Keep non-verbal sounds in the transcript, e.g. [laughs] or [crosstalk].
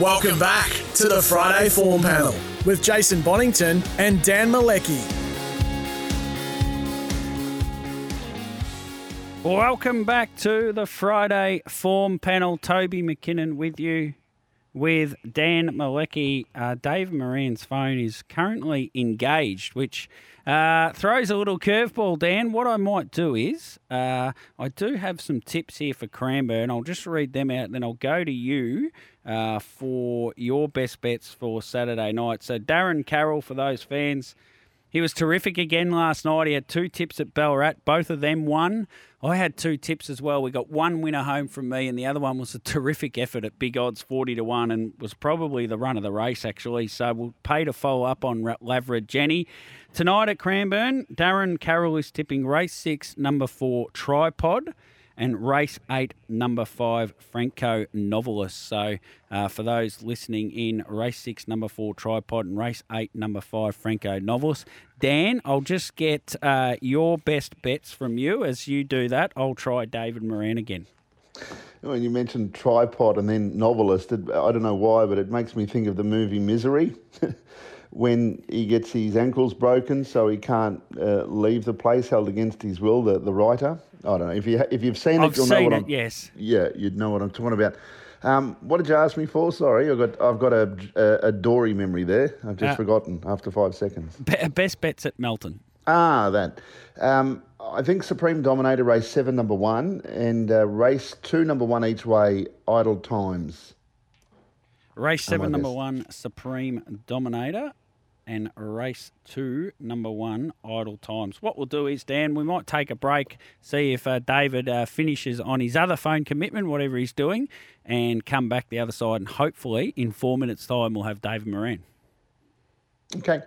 Welcome back to the Friday Form Panel with Jason Bonington and Dan Mielicki. Welcome back to the Friday Form Panel. Toby McKinnon with you with Dan Mielicki. Uh, Dave Moran's phone is currently engaged, which uh, throws a little curveball, Dan. What I might do is uh, I do have some tips here for Cranbourne. I'll just read them out, then I'll go to you uh, for your best bets for Saturday night. So Darren Carroll, for those fans, he was terrific again last night. He had two tips at Ballarat. Both of them won. I had two tips as well. We got one winner home from me, and the other one was a terrific effort at big odds, 40 to 1, and was probably the run of the race, actually. So we'll pay to follow up on Lavra Jenny. Tonight at Cranbourne, Darren Carroll is tipping race six, number four, Tripod and race eight, number five, Franco Novelist. So uh, for those listening in, race six, number four, Tripod, and race eight, number five, Franco Novelist. Dan, I'll just get uh, your best bets from you. As you do that, I'll try David Moran again. When you mentioned tripod and then novelist, I don't know why, but it makes me think of the movie Misery. [laughs] when he gets his ankles broken, so he can't uh, leave the place, held against his will. The the writer. I don't know if you if you've seen I've it, you'll seen know what it, I'm. Yes. Yeah, you'd know what I'm talking about. Um, what did you ask me for? Sorry, I've got I've got a a, a Dory memory there. I've just Uh, forgotten after five seconds. Be- best bets at Melton. Ah, that. Um, I think Supreme Dominator race seven, number one, and uh, race two, number one each way. Idle times. Race Oh, seven, number best. one, Supreme Dominator. And race two, number one, Idle Times. What we'll do is, Dan, we might take a break, see if uh, David uh, finishes on his other phone commitment, whatever he's doing, and come back the other side. And hopefully, in four minutes' time, we'll have David Moran. Okay,